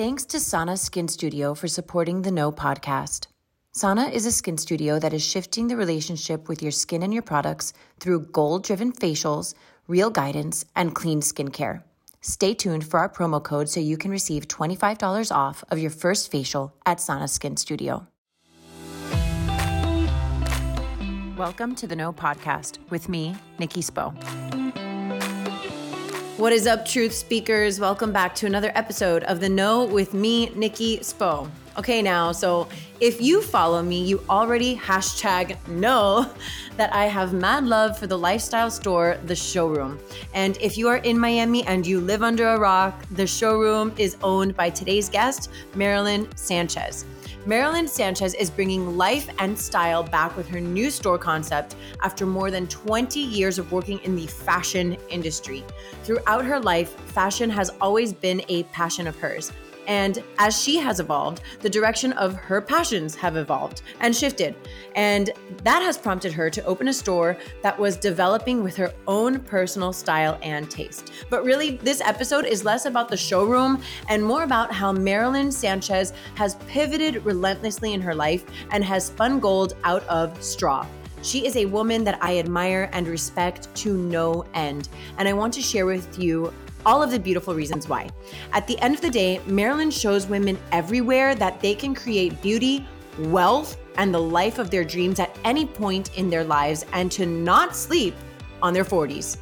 Thanks to Sana Skin Studio for supporting the Know podcast. Sana is a skin studio that is shifting the relationship with your skin and your products through goal driven facials, real guidance, and clean skincare. Stay tuned for our promo code so you can receive $25 off of your first facial at Sana Skin Studio. Welcome to the Know Podcast with me, Nikki Spo. What is up, truth speakers? Welcome back to another episode of the Know with me, Nikki Spo. Okay, now, so if you follow me, you already hashtag know that I have mad love for the lifestyle store, The Showroom. And if you are in Miami and you live under a rock, The Showroom is owned by today's guest, Marilyn Sanchez. Marilyn Sanchez is bringing life and style back with her new store concept after more than 20 years of working in the fashion industry. Throughout her life, fashion has always been a passion of hers. And as she has evolved, the direction of her passions have evolved and shifted. And that has prompted her to open a store that was developing with her own personal style and taste. But really, this episode is less about the showroom and more about how Marilyn Sanchez has pivoted relentlessly in her life and has spun gold out of straw. She is a woman that I admire and respect to no end. And I want to share with you all of the beautiful reasons why. At the end of the day, Marilyn shows women everywhere that they can create beauty, wealth, and the life of their dreams at any point in their lives and to not sleep on their 40s.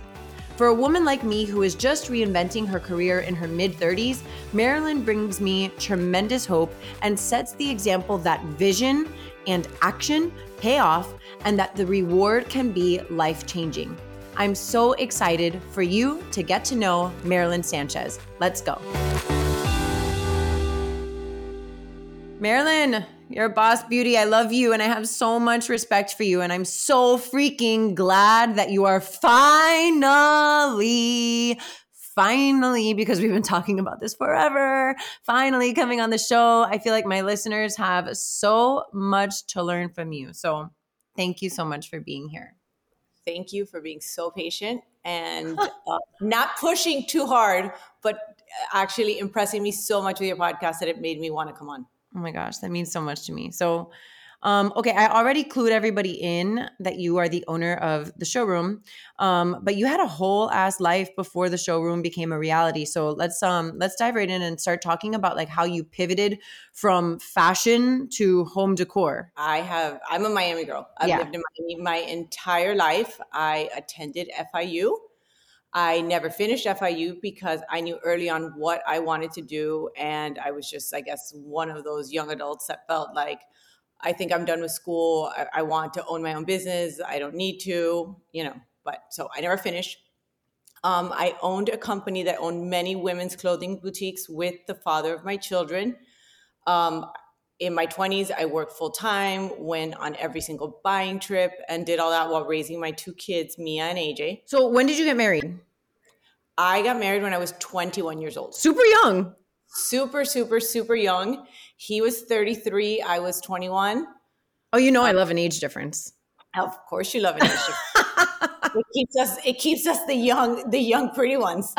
For a woman like me who is just reinventing her career in her mid 30s, Marilyn brings me tremendous hope and sets the example that vision and action pay off and that the reward can be life changing. I'm so excited for you to get to know Marilyn Sanchez. Let's go. Marilyn, you're a boss beauty. I love you and I have so much respect for you. And I'm so freaking glad that you are finally, finally, because we've been talking about this forever, finally coming on the show. I feel like my listeners have so much to learn from you. So thank you so much for being here thank you for being so patient and uh, not pushing too hard, but actually impressing me so much with your podcast that it made me want to come on. Oh my gosh, that means so much to me. So, um, okay, I already clued everybody in that you are the owner of the showroom, um, but you had a whole ass life before the showroom became a reality. So let's um let's dive right in and start talking about like how you pivoted from fashion to home decor. I have I'm a Miami girl. I've yeah. lived in Miami my entire life. I attended FIU. I never finished FIU because I knew early on what I wanted to do. And I was just, I guess, one of those young adults that felt like I think I'm done with school. I, I, want to own my own business. I don't need to, you know, but so I never finished. Um, I owned a company that owned many women's clothing boutiques with the father of my children. Um, in my 20s, I worked full time, went on every single buying trip, and did all that while raising my two kids, Mia and AJ. So, when did you get married? I got married when I was 21 years old. Super young. Super, super, super young. He was 33. I was 21. Oh, you know, I love an age difference. Of course, you love an age difference. it keeps us. It keeps us the young, the young, pretty ones.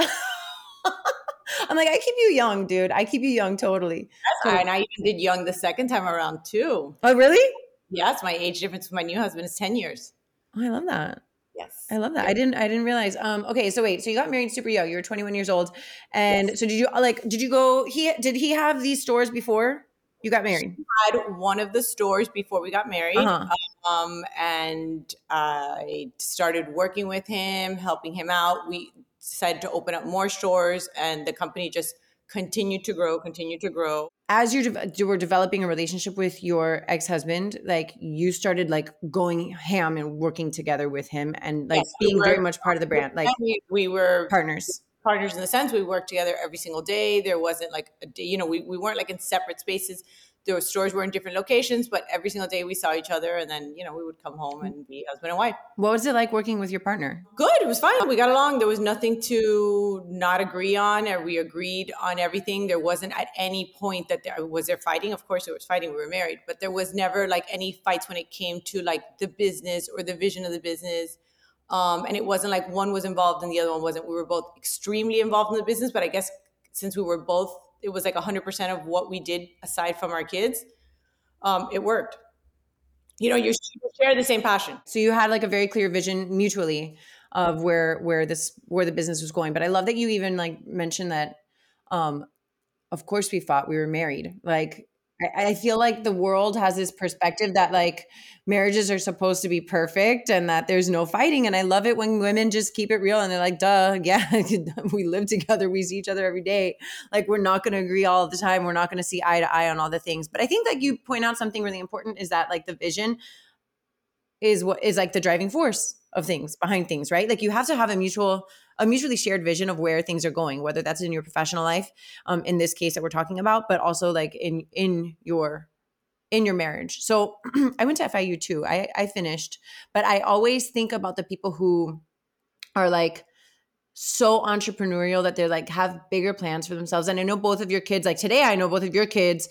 I'm like, I keep you young, dude. I keep you young, totally. That's. And I even did young the second time around too. Oh, really? Yes, my age difference with my new husband is 10 years. Oh, I love that. Yes. I love that. I didn't I didn't realize. Um okay, so wait, so you got married super young. You were 21 years old. And yes. so did you like did you go he did he have these stores before you got married? He had one of the stores before we got married. Uh-huh. Um and I started working with him, helping him out. We decided to open up more stores and the company just continued to grow, continued to grow as you, de- you were developing a relationship with your ex-husband like you started like going ham and working together with him and like yes, being we were, very much part of the brand like we, we were partners partners in the sense we worked together every single day there wasn't like a day you know we, we weren't like in separate spaces the stores were in different locations, but every single day we saw each other, and then you know we would come home and be husband and wife. What was it like working with your partner? Good. It was fine. We got along. There was nothing to not agree on, or we agreed on everything. There wasn't at any point that there was there fighting. Of course, there was fighting. We were married, but there was never like any fights when it came to like the business or the vision of the business. Um, and it wasn't like one was involved and the other one wasn't. We were both extremely involved in the business, but I guess since we were both it was like 100% of what we did aside from our kids, um, it worked. You know, you share the same passion. So you had like a very clear vision mutually of where where this where the business was going. But I love that you even like mentioned that um of course we fought we were married. Like I, feel like the world has this perspective that like marriages are supposed to be perfect and that there's no fighting. And I love it when women just keep it real and they're like, duh, yeah, we live together, we see each other every day. Like we're not going to agree all the time. We're not going to see eye to eye on all the things. But I think like you point out something really important is that like the vision is what is like the driving force of things behind things, right? Like you have to have a mutual a mutually shared vision of where things are going, whether that's in your professional life, um, in this case that we're talking about, but also like in in your in your marriage. So I went to FIU too. I, I finished, but I always think about the people who are like so entrepreneurial that they're like have bigger plans for themselves. And I know both of your kids, like today, I know both of your kids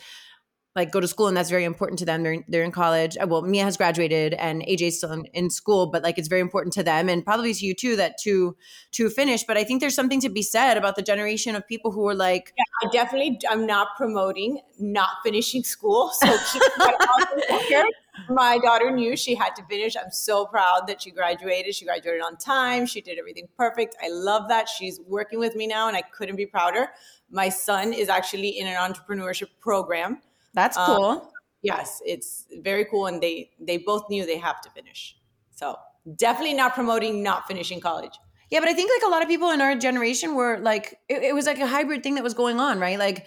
like go to school and that's very important to them. They're, they're in college. Uh, well mia has graduated and aj's still in, in, school but like it's very important to them and probably to you too that to to finish. But i think there's something to be said about the generation of people who are like yeah, i definitely i'm not promoting not finishing school so my daughter knew she had to finish. I'm so proud that she graduated. She graduated on time. She did everything perfect. I love that. She's working with me now and i couldn't be prouder. My son is actually in an entrepreneurship program that's um, cool. Um, yes, it's very cool, and they they both knew they have to finish. So definitely not promoting not finishing college. Yeah, but I think like a lot of people in our generation were like it, it was like a hybrid thing that was going on, right? Like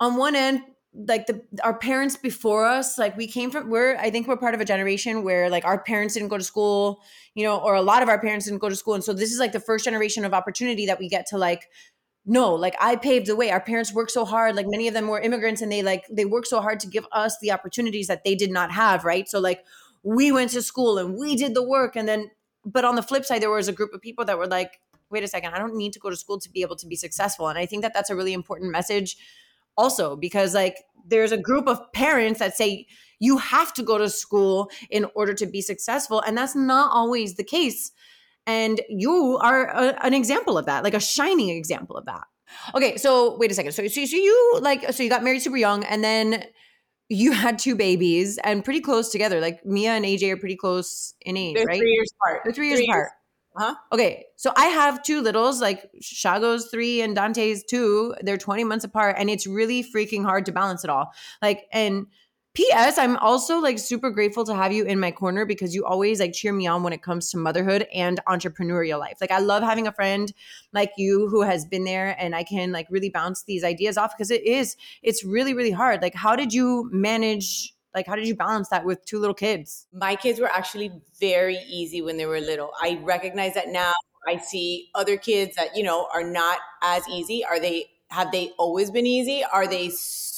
on one end, like the our parents before us like we came from we're i think we're part of a generation where like our parents didn't go to school you know or a lot of our parents didn't go to school and so this is like the first generation of opportunity that we get to like no like i paved the way. Our parents worked so hard like many of them were immigrants and they like they worked so hard to give us the opportunities that they did not have right? So like we went to school and we did the work and then but on the flip side there was a group of people that were like wait a second i don't need to go to school to be able to be successful. And i think that that's a really important message also because like there's a group of parents that say you have to go to school in order to be successful and that's not always the case and you are a, an example of that, like a shining example of that. Okay, so wait a second. So, so, so you like, so you got married super young and then you had two babies and pretty close together. Like Mia and AJ are pretty close in age, They're right? Three years apart. They're three years three apart. Years. Huh? Okay, so I have two littles, like Shago's three and Dante's two. They're 20 months apart, and it's really freaking hard to balance it all. Like, and P.S. I'm also like super grateful to have you in my corner because you always like cheer me on when it comes to motherhood and entrepreneurial life. Like I love having a friend like you who has been there and I can like really bounce these ideas off because it is it's really really hard. Like how did you manage like how did you balance that with two little kids? My kids were actually very easy when they were little. I recognize that now. I see other kids that, you know, are not as easy. Are they have they always been easy? Are they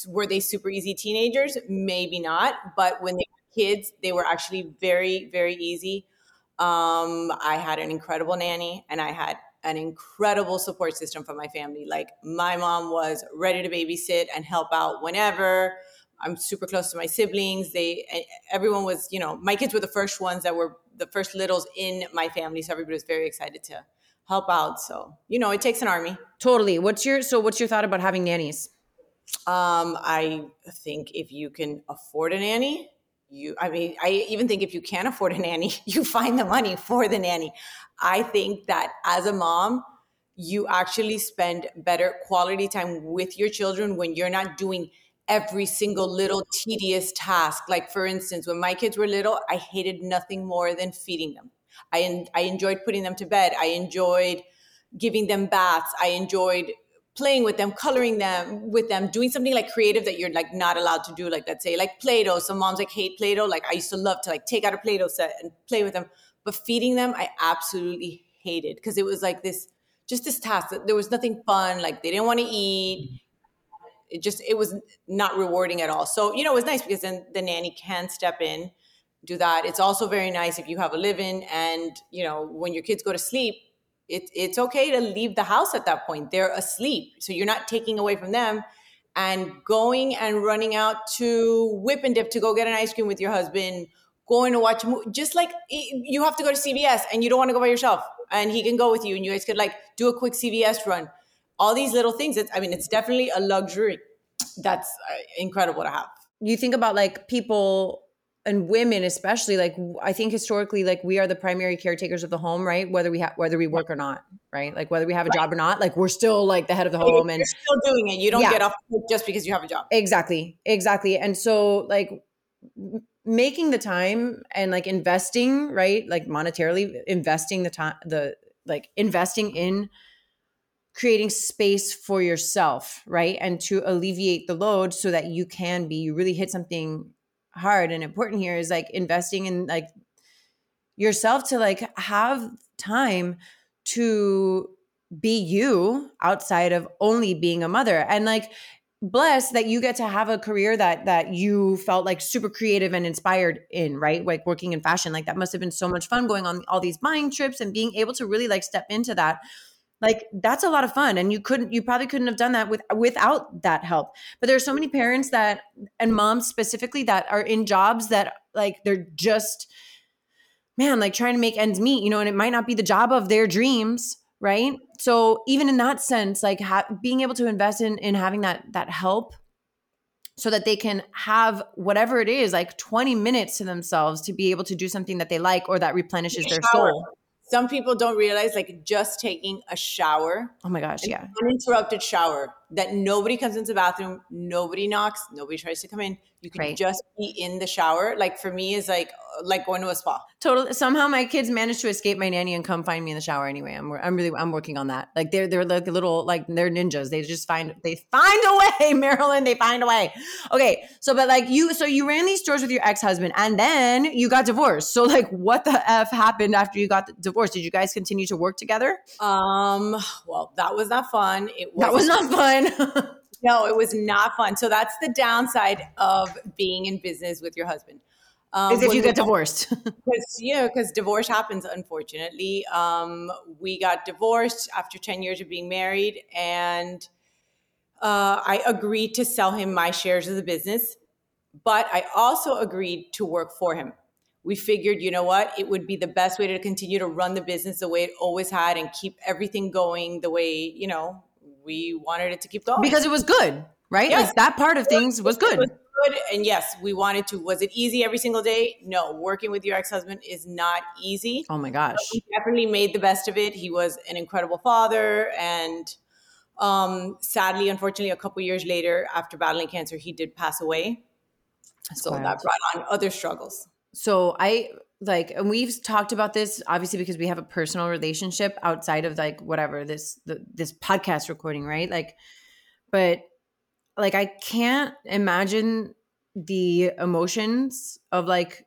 were they super easy teenagers? Maybe not, but when they were kids, they were actually very very easy. Um, I had an incredible nanny, and I had an incredible support system from my family. Like my mom was ready to babysit and help out whenever. I'm super close to my siblings. They everyone was, you know, my kids were the first ones that were the first littles in my family, so everybody was very excited to help out. So, you know, it takes an army. Totally. What's your so what's your thought about having nannies? Um, I think if you can afford a nanny, you I mean, I even think if you can't afford a nanny, you find the money for the nanny. I think that as a mom, you actually spend better quality time with your children when you're not doing every single little tedious task. Like for instance, when my kids were little, I hated nothing more than feeding them. I, I enjoyed putting them to bed. I enjoyed giving them baths. I enjoyed playing with them, coloring them with them, doing something like creative that you're like not allowed to do. Like let's say like Play-Doh. Some moms like hate Play-Doh. Like I used to love to like take out a Play-Doh set and play with them. But feeding them, I absolutely hated because it was like this just this task that there was nothing fun. Like they didn't want to eat. It just it was not rewarding at all. So, you know, it was nice because then the nanny can step in do that. It's also very nice if you have a live-in and you know when your kids go to sleep, it, it's okay to leave the house at that point. They're asleep, so you're not taking away from them. And going and running out to Whip and Dip to go get an ice cream with your husband, going to watch a movie, just like you have to go to CVS and you don't want to go by yourself, and he can go with you, and you guys could like do a quick CVS run. all these little things. It's, I mean, it's definitely a luxury that's uh, incredible to have. You think about like people and women especially like i think historically like we are the primary caretakers of the home right? Whether we have whether we work or not right? Like whether we have a right. job or not like we're still like the head of the home and still doing it. You don't yeah. get off just because you have a job. Exactly. Exactly. And so like making the time and like investing right? Like monetarily investing the time the like investing in creating space for yourself right? And to alleviate the load so that you can be you really hit something hard and important here is like investing in like yourself to like have time to be you outside of only being a mother. And like blessed that you get to have a career that that you felt like super creative and inspired in right? Like working in fashion. Like that must have been so much fun going on all these buying trips and being able to really like step into that like that's a lot of fun and you couldn't you probably couldn't have done that with without that help. But there are so many parents that and moms specifically that are in jobs that like they're just man like trying to make ends meet you know and it might not be the job of their dreams right? So even in that sense like ha- being able to invest in in having that that help so that they can have whatever it is like 20 minutes to themselves to be able to do something that they like or that replenishes their soul some people don't realize like just taking a shower. Oh my gosh, yeah. Uninterrupted shower that nobody comes into the bathroom, nobody knocks, nobody tries to come in. You can right. just be in the shower. Like for me is like like going to a spa. Totally. Somehow my kids managed to escape my nanny and come find me in the shower anyway. I'm I'm really I'm working on that. Like they're they're like little like they're ninjas. They just find they find a way, Marilyn. They find a way. Okay. So but like you so you ran these stores with your ex-husband and then you got divorced. So like what the F happened after you got divorced? Did you guys continue to work together? Um well that was not fun. It was That was not fun. No, it was not fun. So that's the downside of being in business with your husband. Um, Is if you get divorced. Because yeah, because divorce happens. Unfortunately, um, we got divorced after ten years of being married, and uh, I agreed to sell him my shares of the business, but I also agreed to work for him. We figured, you know what, it would be the best way to continue to run the business the way it always had and keep everything going the way you know we wanted it to keep going because it was good, right? Yes. Like that part of things was good. Was good. And yes, we wanted to. Was it easy every single day? No. Working with your ex husband is not easy. Oh my gosh. But we definitely made the best of it. He was an incredible father. And um, sadly, unfortunately, a couple years later, after battling cancer, he did pass away. That's so wild. that brought on other struggles. So I like and we've talked about this obviously because we have a personal relationship outside of like whatever this the, this podcast recording right? Like but like i can't imagine the emotions of like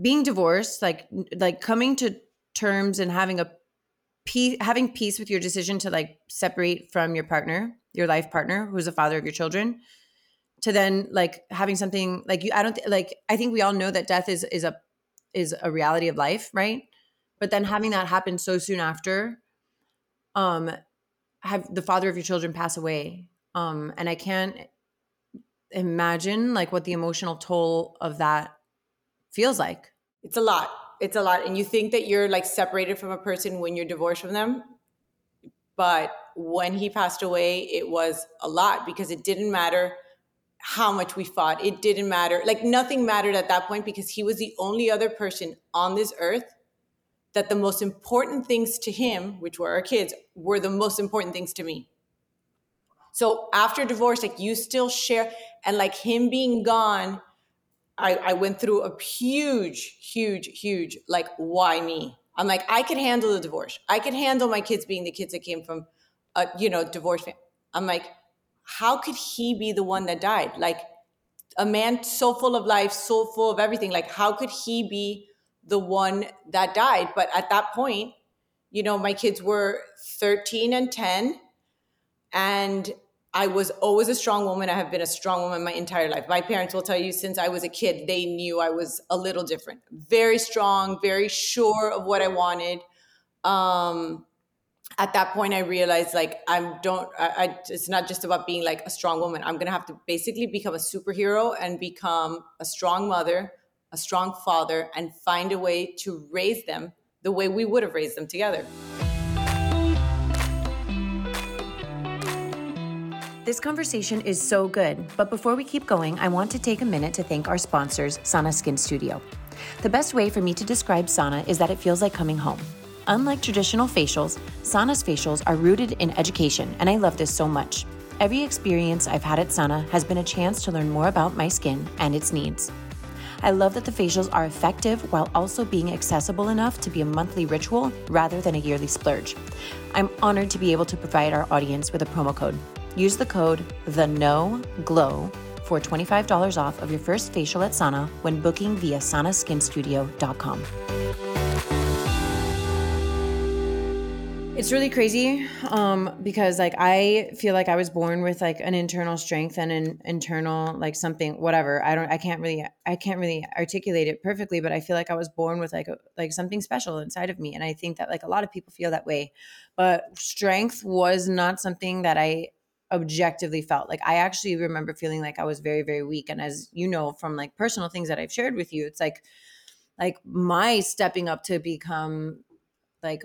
being divorced like like coming to terms and having a peace having peace with your decision to like separate from your partner your life partner who's the father of your children to then like having something like you i don't th- like i think we all know that death is is a is a reality of life right? But then having that happen so soon after um have the father of your children pass away um and i can't imagine like what the emotional toll of that feels like. It's a lot. It's a lot. And you think that you're like separated from a person when you're divorced from them but when he passed away it was a lot because it didn't matter how much we fought. It didn't matter. Like nothing mattered at that point because he was the only other person on this earth that the most important things to him, which were our kids, were the most important things to me. So after divorce, like you still share, and like him being gone, I, I went through a huge, huge, huge, like, why me? I'm like, I could handle the divorce. I could handle my kids being the kids that came from a, you know, divorce. I'm like, how could he be the one that died? Like a man so full of life, so full of everything. Like, how could he be the one that died? But at that point, you know, my kids were 13 and 10. And I was always a strong woman. I have been a strong woman my entire life. My parents will tell you since I was a kid, they knew I was a little different. Very strong, very sure of what I wanted. Um, at that point i realized like i'm don't I, I, it's not just about being like a strong woman i'm gonna have to basically become a superhero and become a strong mother a strong father and find a way to raise them the way we would have raised them together This conversation is so good, but before we keep going, I want to take a minute to thank our sponsors, Sana Skin Studio. The best way for me to describe Sana is that it feels like coming home. Unlike traditional facials, Sana's facials are rooted in education, and I love this so much. Every experience I've had at Sana has been a chance to learn more about my skin and its needs. I love that the facials are effective while also being accessible enough to be a monthly ritual rather than a yearly splurge. I'm honored to be able to provide our audience with a promo code. Use the code the know glow for $25 off of your first facial at Sana when booking via sanaskinstudio.com. It's really crazy um, because like I feel like I was born with like an internal strength and an internal like something whatever. I don't I can't really I can't really articulate it perfectly but I feel like I was born with like a, like something special inside of me and I think that like a lot of people feel that way. But strength was not something that I objectively felt. Like I actually remember feeling like I was very very weak and as you know from like personal things that I've shared with you it's like like my stepping up to become like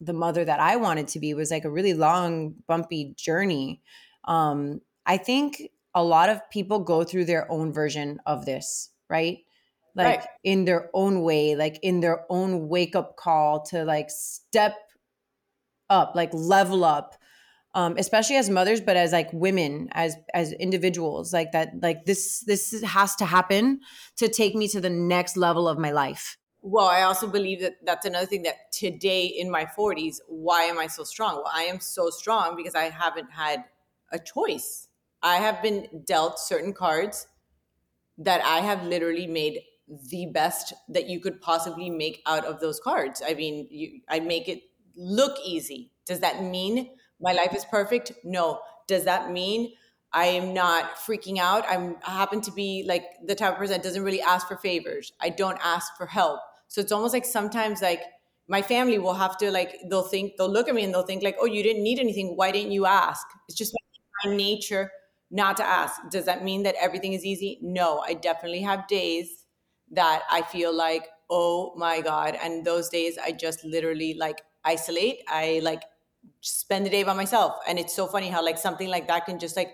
the mother that I wanted to be was like a really long, bumpy journey. Um, I think a lot of people go through their own version of this, right? Like right. in their own way, like in their own wake up call to like step up, like level up. Um, especially as mothers, but as like women, as as individuals, like that, like this this has to happen to take me to the next level of my life well i also believe that that's another thing that today in my 40s why am i so strong well i am so strong because i haven't had a choice i have been dealt certain cards that i have literally made the best that you could possibly make out of those cards i mean you, i make it look easy does that mean my life is perfect no does that mean I am not freaking out. I'm, I happen to be like the type of person that doesn't really ask for favors. I don't ask for help. So it's almost like sometimes like my family will have to like they'll think they'll look at me and they'll think like, oh, you didn't need anything. Why didn't you ask? It's just my nature not to ask. Does that mean that everything is easy? No, I definitely have days that I feel like, oh my God. And those days I just literally like isolate. I like spend the day by myself. And it's so funny how like something like that can just like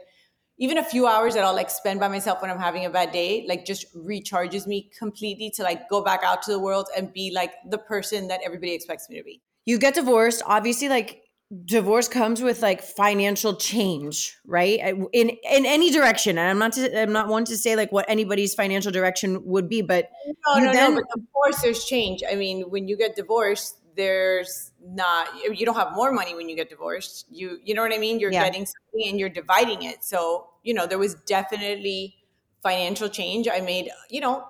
even a few hours that I'll like spend by myself when I'm having a bad day, like just recharges me completely to like go back out to the world and be like the person that everybody expects me to be. You get divorced, obviously like divorce comes with like financial change, right? In in any direction. And I'm not to, I'm not one to say like what anybody's financial direction would be, but no, no, then- no, but of course there's change. I mean, when you get divorced, there's not you don't have more money when you get divorced. You you know what i mean? You're yeah. getting something and you're dividing it. So you know there was definitely financial change. I made you know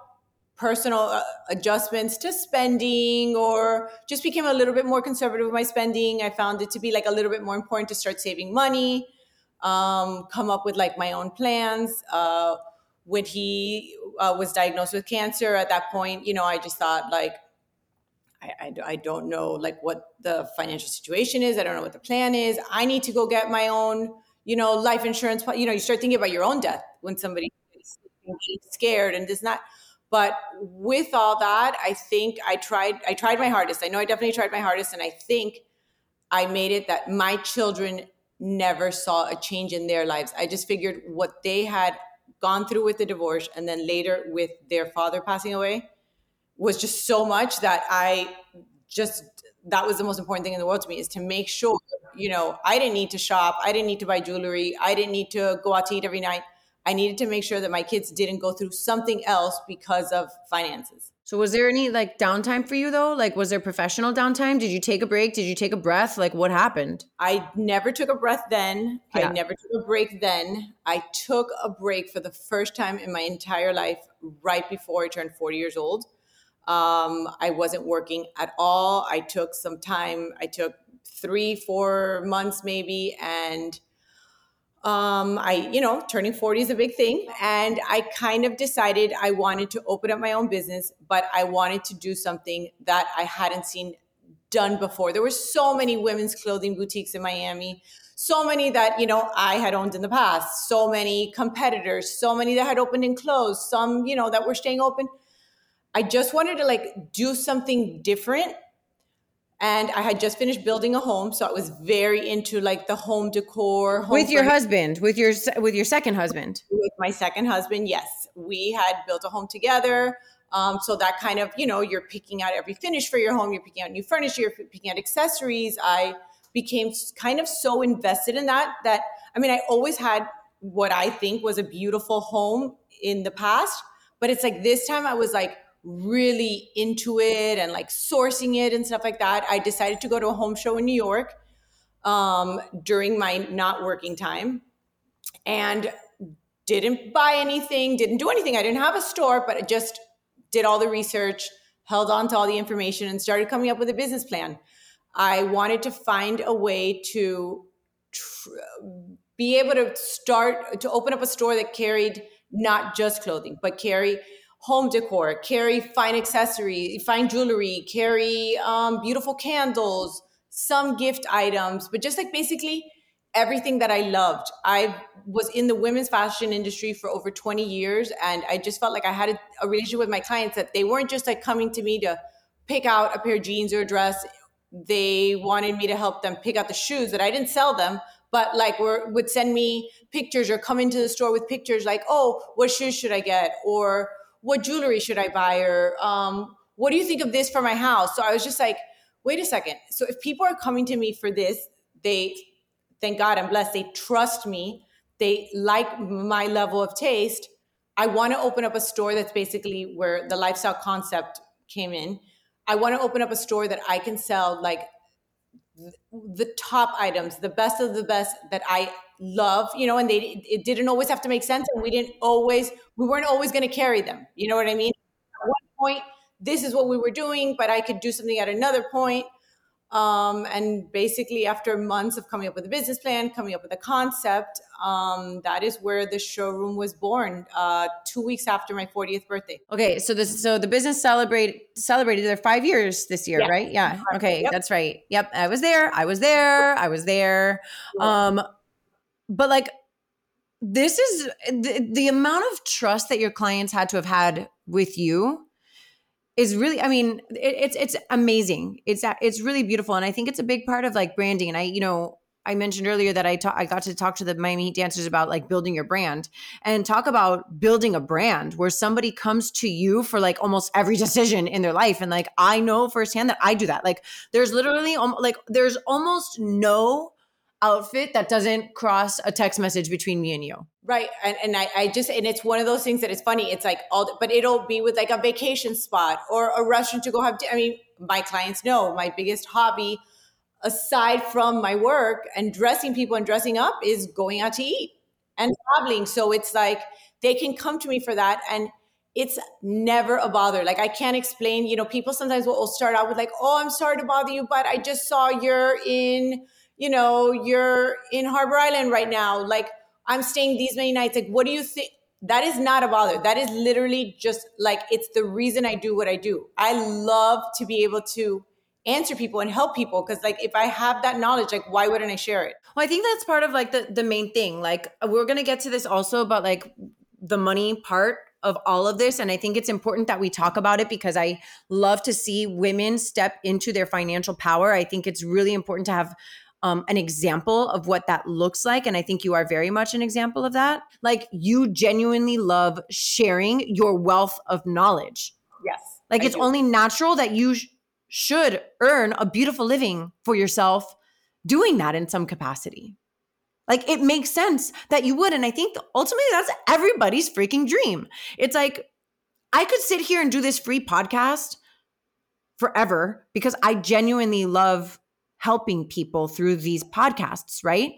personal uh, adjustments to spending or just became a little bit more conservative with my spending. I found it to be like a little bit more important to start saving money um, come up with like my own plans. Uh, when he uh, was diagnosed with cancer at that point you know i just thought like I, I, I, don't know like what the financial situation is. I don't know what the plan is. I need to go get my own, you know, life insurance. You know, you start thinking about your own death when somebody is scared and does not. But with all that, I think I tried. I tried my hardest. I know I definitely tried my hardest, and I think I made it that my children never saw a change in their lives. I just figured what they had gone through with the divorce, and then later with their father passing away was just so much that I just that was the most important thing in the world to me is to make sure you know I didn't need to shop, I didn't need to buy jewelry, I didn't need to go out to eat every night. I needed to make sure that my kids didn't go through something else because of finances. So was there any like downtime for you though? Like was there professional downtime? Did you take a break? Did you take a breath? Like what happened? I never took a breath then. Yeah. I never took a break then. I took a break for the first time in my entire life right before I turned 40 years old. Um, I wasn't working at all. I took some time. I took three, four months maybe, and um, I, you know, turning 40 is a big thing. And I kind of decided I wanted to open up my own business, but I wanted to do something that I hadn't seen done before. There were so many women's clothing boutiques in Miami, so many that, you know, I had owned in the past, so many competitors, so many that had opened and closed, some, you know, that were staying open. I just wanted to like do something different and I had just finished building a home, so I was very into like the home decor. Home with your husband, with your with your second husband, with my second husband. Yes, we had built a home together. Um, so that kind of you know you're picking out every finish for your home, you're picking out new furniture, you're picking out accessories. I became kind of so invested in that that I mean I always had what I think was a beautiful home in the past, but it's like this time I was like really into it and like sourcing it and stuff like that, I decided to go to a home show in New York um, during my not working time and didn't buy anything, didn't do anything. I didn't have a store, but I just did all the research, held on to all the information, and started coming up with a business plan. I wanted to find a way to tr- be able to start to open up a store that carried not just clothing, but carry home decor, carry fine accessories, fine jewelry, carry um, beautiful candles, some gift items, but just like basically everything that I loved. I was in the women's fashion industry for over 20 years, and I just felt like I had a, a relationship with my clients that they weren't just like coming to me to pick out a pair of jeans or a dress. They wanted me to help them pick out the shoes that I didn't sell them, but like were, would send me pictures or come into the store with pictures like, oh, what shoes should I get? Or what jewelry should I buy? Or um, what do you think of this for my house? So I was just like, wait a second. So if people are coming to me for this, they, thank God I'm blessed, they trust me, they like my level of taste. I want to open up a store that's basically where the lifestyle concept came in. I want to open up a store that I can sell like the top items, the best of the best that I love, you know, and they it didn't always have to make sense and we didn't always we weren't always going to carry them. You know what I mean? At one point this is what we were doing, but I could do something at another point. Um, and basically, after months of coming up with a business plan, coming up with a concept, um, that is where the showroom was born. Uh, two weeks after my 40th birthday. Okay, so this so the business celebrated celebrated their five years this year, yeah. right? Yeah. Okay, yep. that's right. Yep, I was there. I was there. I was there. Um, but like this is the, the amount of trust that your clients had to have had with you is really i mean it, it's it's amazing it's it's really beautiful and i think it's a big part of like branding and i you know I mentioned earlier that I ta- I got to talk to the Miami dancers about like building your brand and talk about building a brand where somebody comes to you for like almost every decision in their life and like I know firsthand that I do that. Like there's literally um, like there's almost no outfit that doesn't cross a text message between me and you. Right. And, and I, I just, and it's one of those things that it's funny. It's like all, but it'll be with like a vacation spot or a restaurant to go have, I mean, my clients know my biggest hobby aside from my work and dressing people and dressing up is going out to eat and traveling. So it's like they can come to me for that. And it's never a bother. Like I can't explain, you know, people sometimes will start out with like, oh, I'm sorry to bother you, but I just saw you're in you know, you're in Harbor Island right now. Like, I'm staying these many nights. Like, what do you think? That is not a bother. That is literally just like, it's the reason I do what I do. I love to be able to answer people and help people because like if i have that knowledge like why wouldn't i share it well i think that's part of like the the main thing like we're gonna get to this also about like the money part of all of this and i think it's important that we talk about it because i love to see women step into their financial power i think it's really important to have um, an example of what that looks like. And I think you are very much an example of that. Like you genuinely love sharing your wealth of knowledge. Yes. Like I it's do. only natural that you sh- should earn a beautiful living for yourself doing that in some capacity. Like it makes sense that you would. And I think ultimately that's everybody's freaking dream. It's like, I could sit here and do this free podcast forever because I genuinely love helping people through these podcasts, right?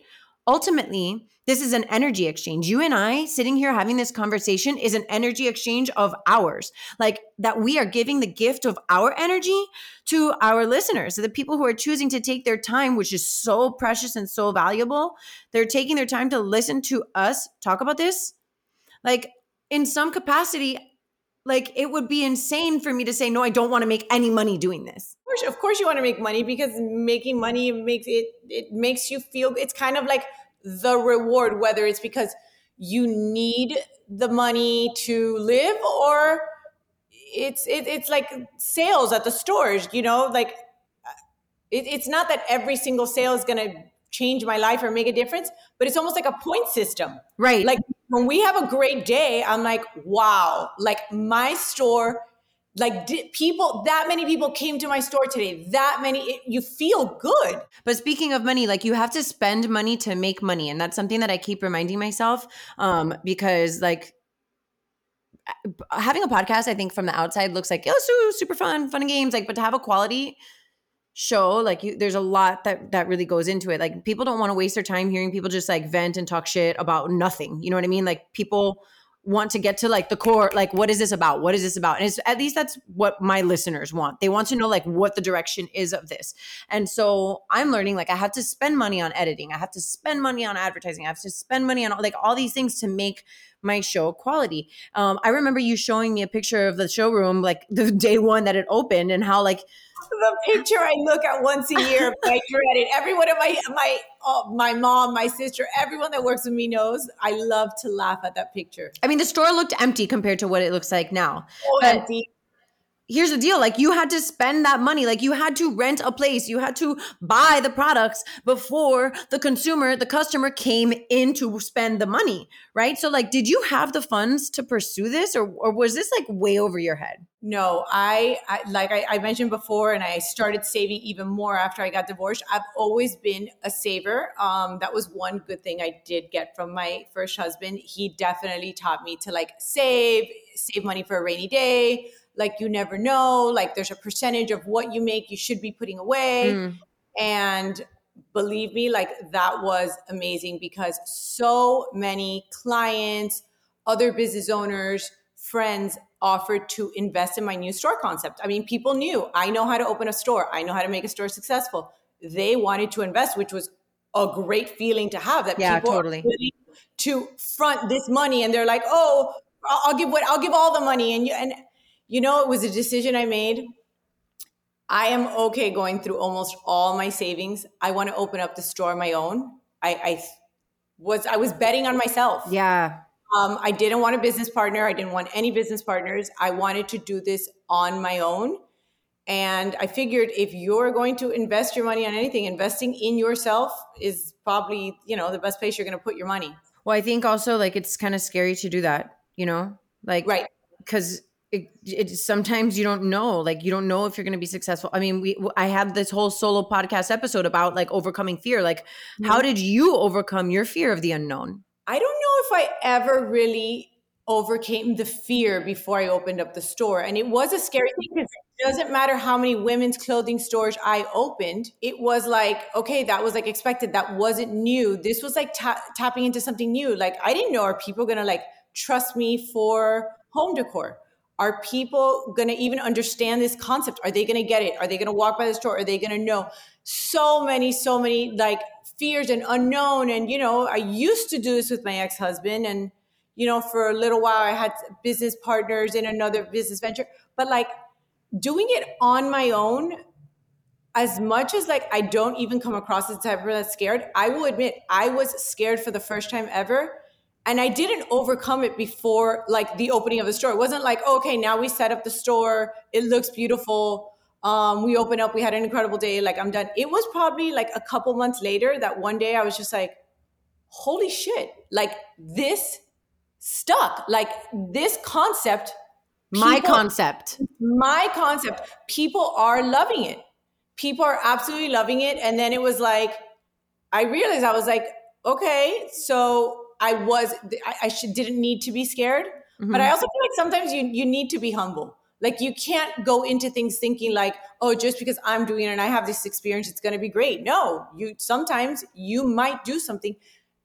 Ultimately, this is an energy exchange. You and I sitting here having this conversation is an energy exchange of ours. Like that we are giving the gift of our energy to our listeners. So the people who are choosing to take their time, which is so precious and so valuable, they're taking their time to listen to us talk about this. Like in some capacity, like it would be insane for me to say no i don't want to make any money doing this of course, of course you want to make money because making money makes it it makes you feel it's kind of like the reward whether it's because you need the money to live or it's it, it's like sales at the stores you know like it, it's not that every single sale is going to change my life or make a difference, but it's almost like a point system. Right. Like when we have a great day, I'm like, wow, like my store, like people, that many people came to my store today. That many, it, you feel good. But speaking of money, like you have to spend money to make money. And that's something that I keep reminding myself um, because like, having a podcast, I think from the outside looks like, oh, super fun, fun and games. Like, but to have a quality show like you, there's a lot that that really goes into it. Like people don't want to waste their time hearing people just like vent and talk shit about nothing you know what i mean? Like people want to get to like the core like what is this about? What is this about? And it's at least that's what my listeners want. They want to know like what the direction is of this. And so i'm learning like i have to spend money on editing. I have to spend money on advertising. I have to spend money on like all these things to make my show quality um, i remember you showing me a picture of the showroom like the day one that it opened and how like the picture I look at once a year, I dread it. Everyone of my my oh, my mom, my sister, everyone that works with me knows I love to laugh at that picture. I mean, the store looked empty compared to what it looks like now. Oh, empty here's the deal like you had to spend that money like you had to rent a place you had to buy the products before the consumer the customer came in to spend the money right? So like did you have the funds to pursue this or, or was this like way over your head? No i, I like I, I mentioned before and i started saving even more after i got divorced i've always been a saver um, that was one good thing i did get from my first husband he definitely taught me to like save save money for a rainy day like you never know like there's a percentage of what you make you should be putting away. Mm. and believe me like that was amazing because so many clients other business owners friends offered to invest in my new store concept. I mean people knew. I know how to open a store. I know how to make a store successful. They wanted to invest which was a great feeling to have that yeah, people totally. to front this money and they're like oh I'll give what I'll give all the money. And you and you know, it was a decision I made. I am okay going through almost all my savings. I want to open up the store my own. I, I was I was betting on myself. Yeah. Um, I didn't want a business partner. I didn't want any business partners. I wanted to do this on my own. And I figured if you're going to invest your money on anything, investing in yourself is probably, you know, the best place you're going to put your money. Well, I think also like it's kind of scary to do that, you know? Like right. cuz it, it, sometimes you don't know like you don't know if you're going to be successful. I mean we i had this whole solo podcast episode about like overcoming fear like mm-hmm. how did you overcome your fear of the unknown? I don't know if i ever really overcame the fear before i opened up the store and it was a scary thing because it doesn't matter how many women's clothing stores i opened it was like okay that was like expected that wasn't new. This was like ta- tapping into something new like i didn't know are people going to like trust me for home decor are people going to even understand this concept? Are they going to get it? Are they going to walk by the store? Are they going to know? So many, so many like fears and unknown. And, you know, I used to do this with my ex husband. And, you know, for a little while, I had business partners in another business venture. But like doing it on my own, as much as like I don't even come across as type of that's scared, I will admit I was scared for the first time ever and I didn't overcome it before like the opening of the store. It wasn't like, oh, okay, now we set up the store, it looks beautiful. Um, we open up, we had an incredible day, like I'm done. It was probably like a couple months later that one day I was just like, holy shit, like this stuck. Like this concept. People, my concept. My concept. People are loving it. People are absolutely loving it. And then it was like, I realized I was like, okay, so I was I, I should didn't need to be scared. Mm-hmm. But I also feel like sometimes you you need to be humble. Like you can't go into things thinking like, oh, just because I'm doing it and I have this experience, it's gonna be great. No, you sometimes you might do something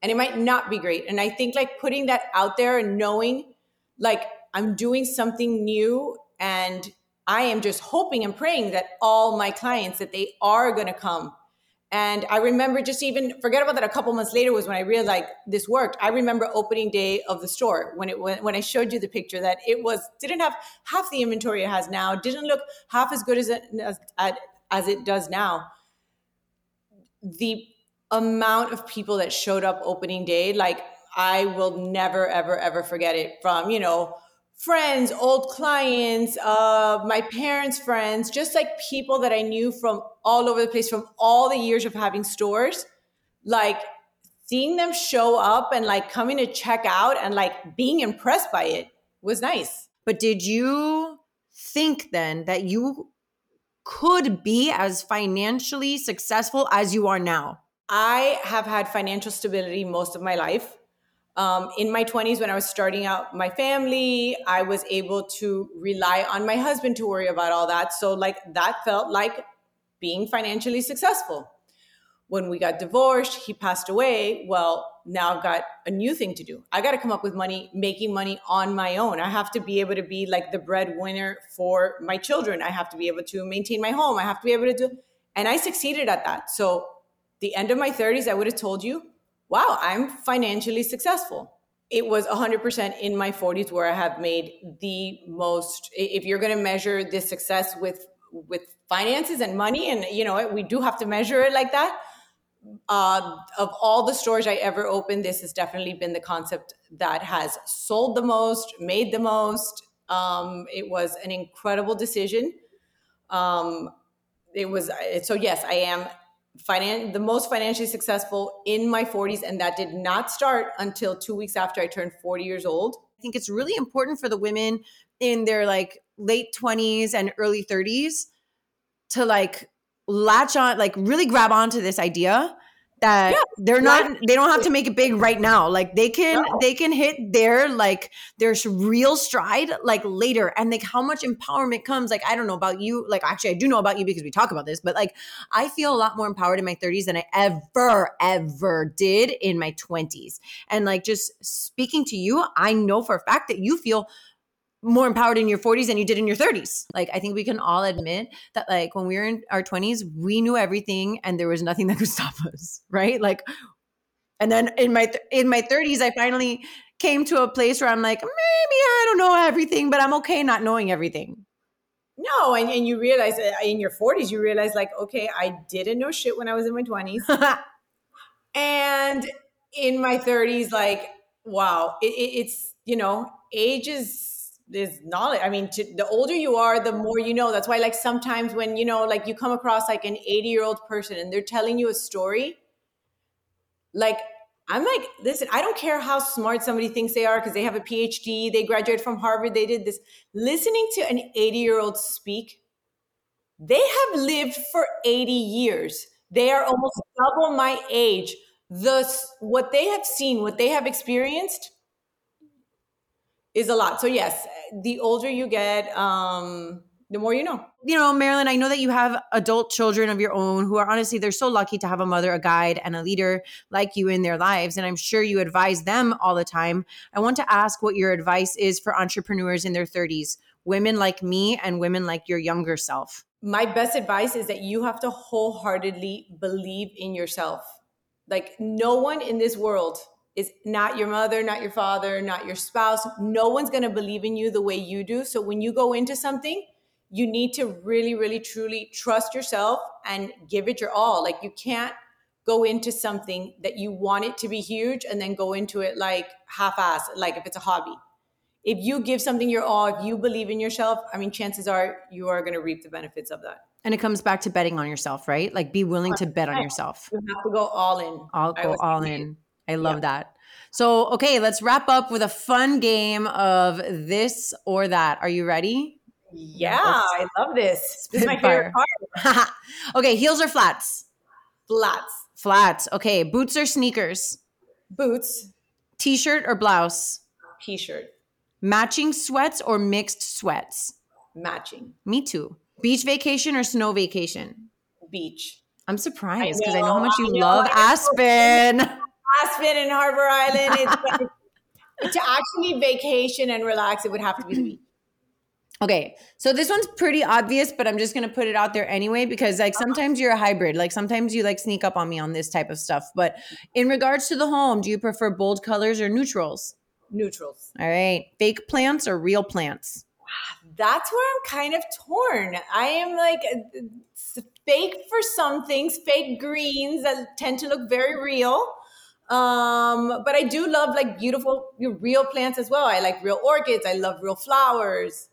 and it might not be great. And I think like putting that out there and knowing like I'm doing something new and I am just hoping and praying that all my clients that they are going to come and I remember just even forget about that. A couple months later was when I realized like this worked. I remember opening day of the store when it when, when I showed you the picture that it was didn't have half the inventory it has now. Didn't look half as good as it as, as it does now. The amount of people that showed up opening day, like I will never ever ever forget it. From you know friends, old clients, uh, my parents' friends, just like people that I knew from all over the place, from all the years of having stores, like seeing them show up and like coming to check out and like being impressed by it was nice. But did you think then that you could be as financially successful as you are now? I have had financial stability most of my life. Um, in my 20s, when I was starting out my family, I was able to rely on my husband to worry about all that. So, like, that felt like being financially successful. When we got divorced, he passed away. Well, now I've got a new thing to do. I got to come up with money, making money on my own. I have to be able to be like the breadwinner for my children. I have to be able to maintain my home. I have to be able to do, and I succeeded at that. So, the end of my 30s, I would have told you wow, I'm financially successful. It was 100% in my 40s where I have made the most if you're going to measure this success with with finances and money and you know we do have to measure it like that uh, of all the stores I ever opened, this has definitely been the concept that has sold the most, made the most. Um, it was an incredible decision. Um, it was so yes, I am finan- the most financially successful in my 40s and that did not start until 2 weeks after I turned 40 years old. I think it's really important for the women in their like late 20s and early 30s to like latch on like really grab onto this idea that yeah, they're not they don't have to make it big right now. Like they can no. they can hit their like their real stride like later. And like how much empowerment comes like i don't know about you like actually i do know about you because we talk about this but like i feel a lot more empowered in my 30s than i ever ever did in my 20s and like just speaking to you i know for a fact that you feel more empowered in your 40s than you did in your 30s. Like I think we can all admit that like when we were in our 20s, we knew everything and there was nothing that could stop us, right? Like and then in my in my 30s I finally came to a place where I'm like, maybe I don't know everything, but I'm okay not knowing everything. No, and, and you realize uh, in your 40s, you realize like, okay, I didn't know shit when I was in my 20s. and in my 30s, like, wow, it, it, it's, you know, age is is knowledge. I mean, to, the older you are, the more you know. That's why, like, sometimes when you know, like, you come across like an 80 year old person and they're telling you a story, like, I'm like, listen, I don't care how smart somebody thinks they are because they have a PhD, they graduated from Harvard, they did this. Listening to an 80 year old speak, they have lived for 80 years. They are almost double my age. The what they have seen, what they have experienced, is a lot. So yes, the older you get, um, the more you know. You know, Marilyn, I know that you have adult children of your own who are honestly, they're so lucky to have a mother, a guide, and a leader like you in their lives. And I'm sure you advise them all the time. I want to ask what your advice is for entrepreneurs in their 30s, women like me and women like your younger self. My best advice is that you have to wholeheartedly believe in yourself. Like, no one in this world is not your mother, not your father, not your spouse. No one's going to believe in you the way you do. So when you go into something, you need to really, really, truly trust yourself and give it your all. Like you can't go into something that you want it to be huge and then go into it like half ass, like if it's a hobby. If you give something your all, if you believe in yourself, I mean, chances are you are going to reap the benefits of that. And it comes back to betting on yourself, right? Like be willing to bet on yourself. You have to go all in. I'll go all in. I love that. So, okay, let's wrap up with a fun game of this or that. Are you ready? Yeah, I love this. This is my favorite part. okay, heels or flats? Flats. Flats. Okay, boots or sneakers? Boots. T shirt or blouse? T shirt. Matching sweats or mixed sweats? Matching. Me too. Beach vacation or snow vacation? Beach. I'm surprised because I, I, know how much you love Aspen. Aspen and Harbor Island. It's like, to actually vacation and relax, it would have to be the beach. Okay, so this one's pretty obvious, but I'm just gonna put it out there anyway because like uh-huh. sometimes you're a hybrid. Like sometimes you like sneak up on me on this type of stuff. But in regards to the home, do you prefer bold colors or neutrals? Neutrals. All right. Fake plants or real plants? That's where I'm kind of torn. I am like uh, fake for some things, fake greens that tend to look very real Um, but I do love like beautiful, real plants as well. I like real orchids. I love real flowers.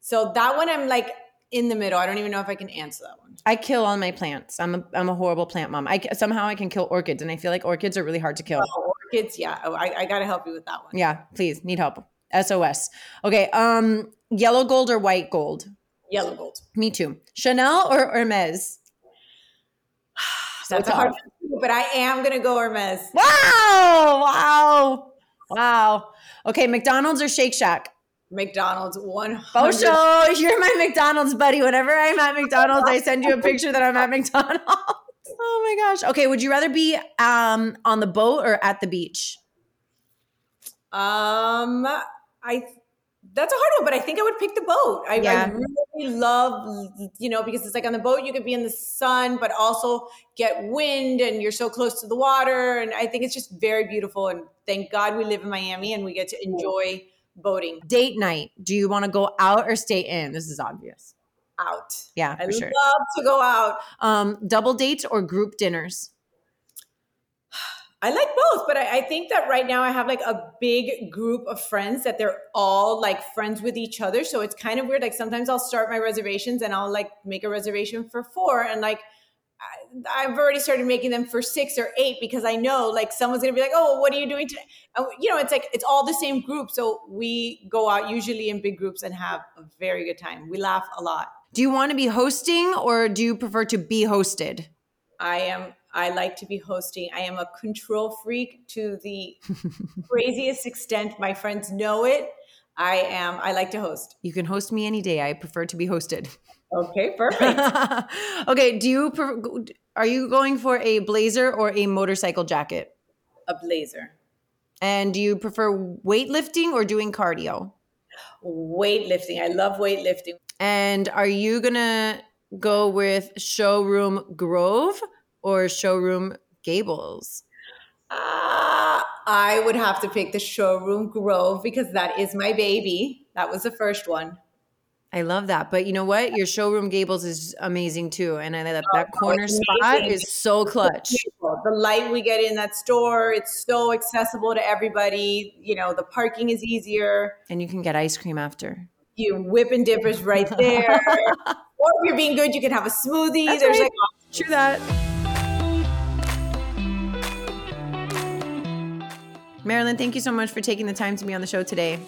So that one, I'm like in the middle. I don't even know if I can answer that one. I kill all my plants. I'm a, I'm a horrible plant mom. I somehow I can kill orchids, and I feel like orchids are really hard to kill. Oh, orchids, yeah. Oh, I, I gotta help you with that one. Yeah, please need help. SOS. Okay. Um, yellow gold or white gold? Yellow gold. Me too. Chanel or Hermes? That's a hard one, but I am gonna go Hermes. Wow! Wow! Wow. Okay, McDonald's or Shake Shack? McDonald's one. Bosho, you're my McDonald's buddy. Whenever I'm at McDonald's, I send you a picture that I'm at McDonald's. Oh my gosh. Okay, would you rather be um on the boat or at the beach? Um, I that's a hard one, but I think I would pick the boat. I, yeah. I, really love, you know, because it's like on the boat you could be in the sun, but also get wind, and you're so close to the water. And I think it's just very beautiful. And thank God we live in Miami and we get to enjoy boating. Date night. Do you want to go out or stay in? This is obvious. Out. Yeah, I sure. love to go out. Um, double dates or group dinners? I like both, but I, I, think that right now I have like a big group of friends that they're all like friends with each other. So it's kind of weird. Like sometimes I'll start my reservations and I'll like make a reservation for four and like I, I've already started making them for six or eight because I know like someone's gonna be like, oh, what are you doing today? Oh, you know, it's like it's all the same group. So we go out usually in big groups and have a very good time. We laugh a lot. Do you want to be hosting or do you prefer to be hosted? I am I like to be hosting. I am a control freak to the craziest extent. My friends know it. I am, I like to host. You can host me any day. I prefer to be hosted. Okay, perfect. okay, do you, are you going for a blazer or a motorcycle jacket? A blazer. And do you prefer weightlifting or doing cardio? Weightlifting. I love weightlifting. And are you going to go with showroom Grove or showroom Gables? Uh, I would have to pick the showroom Grove because that is my baby. That was the first one. I love that. But you know what? Your showroom Gables is amazing too. And I that that oh, corner spot is so clutch. The light we get in that store, it's so accessible to everybody. You know, the parking is easier. And you can get ice cream after. You whip and dippers right there. or if you're being good, you can have a smoothie. That's There's right. like true that. Marilyn, thank you so much for taking the time to be on the show today.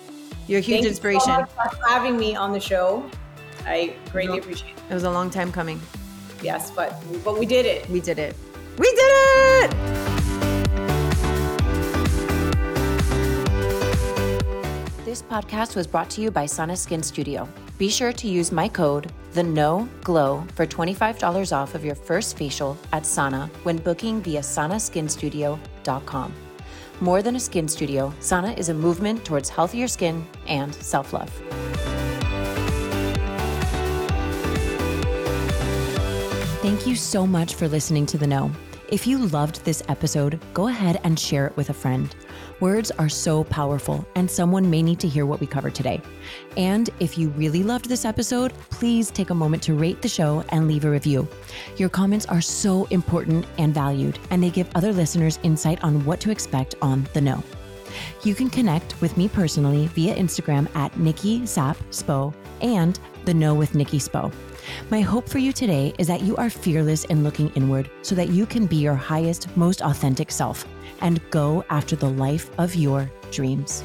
You're a huge thank inspiration. You so for having me on the show. I greatly appreciate it. It was a long time coming. Yes, but but we did it. We did it. We did it. This podcast was brought to you by Sana Skin Studio. Be sure to use my code the Know Glow for $25 off of your first facial at Sana when booking via sanaskinstudio.com. More than a skin studio, Sana is a movement towards healthier skin and self love. Thank you so much for listening to The Know. If you loved this episode, go ahead and share it with a friend. Words are so powerful, and someone may need to hear what we covered today. And if you really loved this episode, please take a moment to rate the show and leave a review. Your comments are so important and valued, and they give other listeners insight on what to expect on The Know. You can connect with me personally via Instagram at Nikki Sap Spo and The Know with Nikki Spo. My hope for you today is that you are fearless in looking inward so that you can be your highest, most authentic self and go after the life of your dreams.